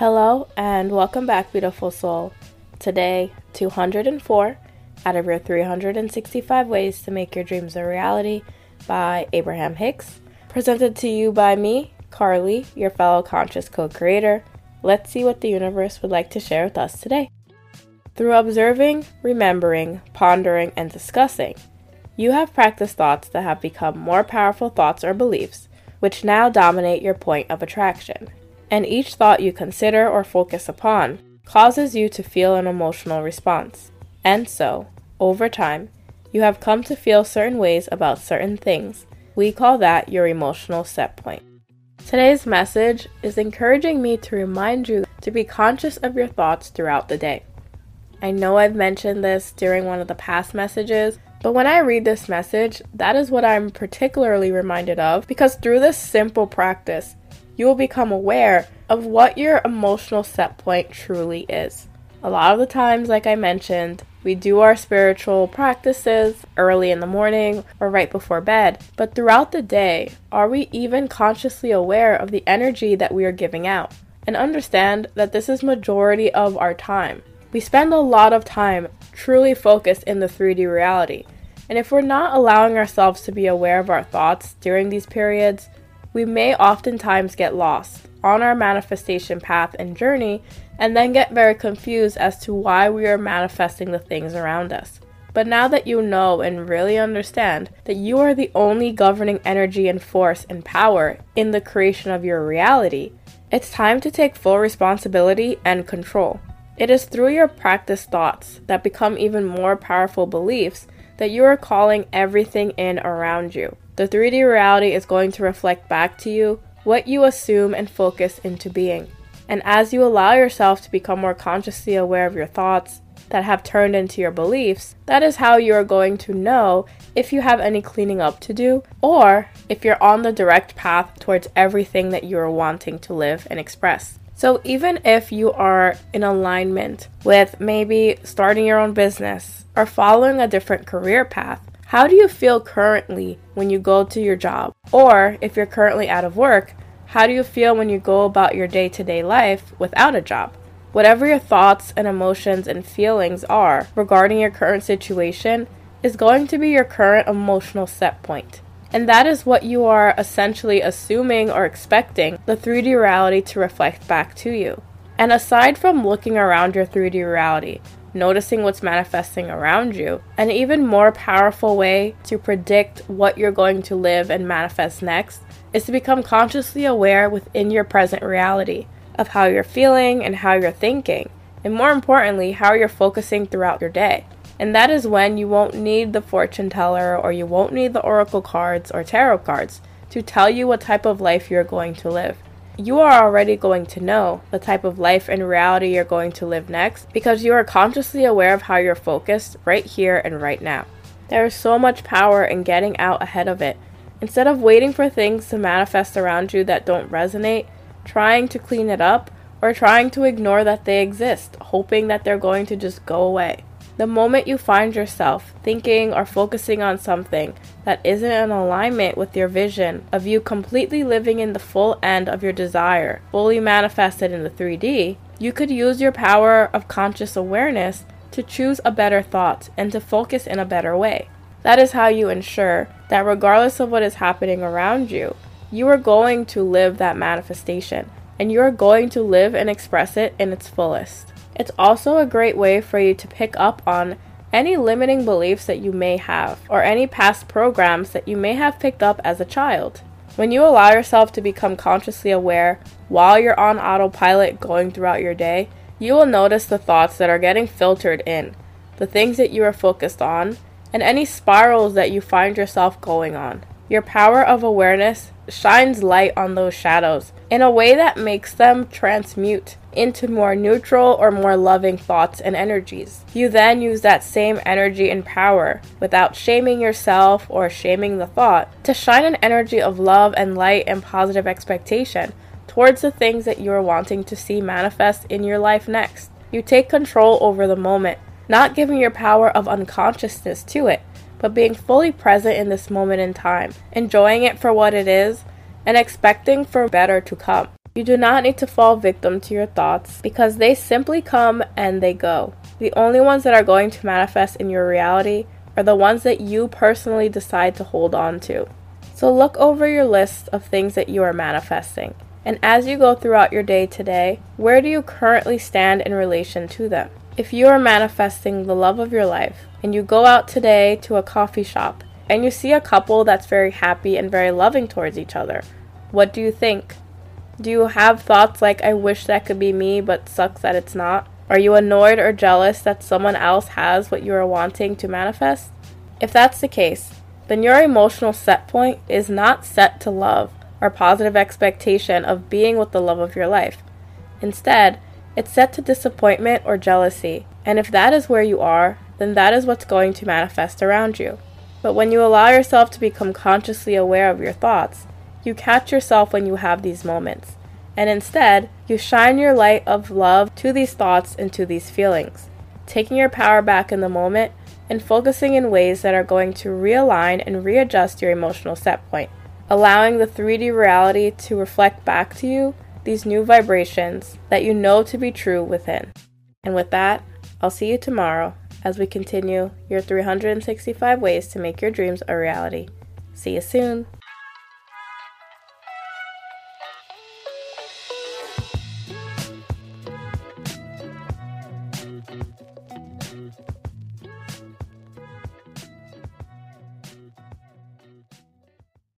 Hello and welcome back, beautiful soul. Today, 204 out of your 365 ways to make your dreams a reality by Abraham Hicks. Presented to you by me, Carlie, your fellow conscious co creator. Let's see what the universe would like to share with us today. Through observing, remembering, pondering, and discussing, you have practiced thoughts that have become more powerful thoughts or beliefs, which now dominate your point of attraction and each thought you consider or focus upon causes you to feel an emotional response. And so, over time, you have come to feel certain ways about certain things. We call that your emotional set point. Today's message is encouraging me to remind you to be conscious of your thoughts throughout the day. I know I've mentioned this during one of the past messages, but when I read this message, that is what I'm particularly reminded of because through this simple practice, you will become aware of what your emotional set point truly is. A lot of the times, like I mentioned, we do our spiritual practices early in the morning or right before bed, but throughout the day, are we even consciously aware of the energy that we are giving out? And understand that this is majority of our time. We spend a lot of time truly focused in the 3D reality. And if we're not allowing ourselves to be aware of our thoughts during these periods, we may oftentimes get lost on our manifestation path and journey and then get very confused as to why we are manifesting the things around us. But now that you know and really understand that you are the only governing energy and force and power in the creation of your reality, it's time to take full responsibility and control. It is through your practice thoughts that become even more powerful beliefs that you are calling everything in around you. The 3D reality is going to reflect back to you what you assume and focus into being. And as you allow yourself to become more consciously aware of your thoughts that have turned into your beliefs, that is how you are going to know if you have any cleaning up to do or if you're on the direct path towards everything that you are wanting to live and express. So, even if you are in alignment with maybe starting your own business or following a different career path, how do you feel currently when you go to your job? Or if you're currently out of work, how do you feel when you go about your day to day life without a job? Whatever your thoughts and emotions and feelings are regarding your current situation is going to be your current emotional set point. And that is what you are essentially assuming or expecting the 3D reality to reflect back to you. And aside from looking around your 3D reality, noticing what's manifesting around you. An even more powerful way to predict what you're going to live and manifest next is to become consciously aware within your present reality of how you're feeling and how you're thinking, and more importantly, how you're focusing throughout your day. And that is when you won't need the fortune teller or you won't need the oracle cards or tarot cards to tell you what type of life you're going to live you are already going to know the type of life and reality you're going to live next because you are consciously aware of how you're focused right here and right now. There is so much power in getting out ahead of it. Instead of waiting for things to manifest around you that don't resonate, trying to clean it up, or trying to ignore that they exist, hoping that they're going to just go away. The moment you find yourself thinking or focusing on something that isn't in alignment with your vision of you completely living in the full end of your desire, fully manifested in the 3D, you could use your power of conscious awareness to choose a better thought and to focus in a better way. That is how you ensure that regardless of what is happening around you, you are going to live that manifestation and you are going to live and express it in its fullest. It's also a great way for you to pick up on any limiting beliefs that you may have, or any past programs that you may have picked up as a child. When you allow yourself to become consciously aware while you're on autopilot going throughout your day, you will notice the thoughts that are getting filtered in, the things that you are focused on, and any spirals that you find yourself going on. Your power of awareness shines light on those shadows in a way that makes them transmute into more neutral or more loving thoughts and energies. You then use that same energy and power without shaming yourself or shaming the thought to shine an energy of love and light and positive expectation towards the things that you are wanting to see manifest in your life next. You take control over the moment, not giving your power of unconsciousness to it, but being fully present in this moment in time, enjoying it for what it is, and expecting for better to come. You do not need to fall victim to your thoughts because they simply come and they go. The only ones that are going to manifest in your reality are the ones that you personally decide to hold on to. So look over your list of things that you are manifesting. And as you go throughout your day today, where do you currently stand in relation to them? If you are manifesting the love of your life and you go out today to a coffee shop and you see a couple that's very happy and very loving towards each other, what do you think? Do you have thoughts like, I wish that could be me, but sucks that it's not? Are you annoyed or jealous that someone else has what you are wanting to manifest? If that's the case, then your emotional set point is not set to love or positive expectation of being with the love of your life. Instead, it's set to disappointment or jealousy. And if that is where you are, then that is what's going to manifest around you. But when you allow yourself to become consciously aware of your thoughts, you catch yourself when you have these moments. And instead, you shine your light of love to these thoughts and to these feelings, taking your power back in the moment and focusing in ways that are going to realign and readjust your emotional set point allowing the 3D reality to reflect back to you these new vibrations that you know to be true within. And with that, I'll see you tomorrow as we continue your 365 ways to make your dreams a reality. See you soon.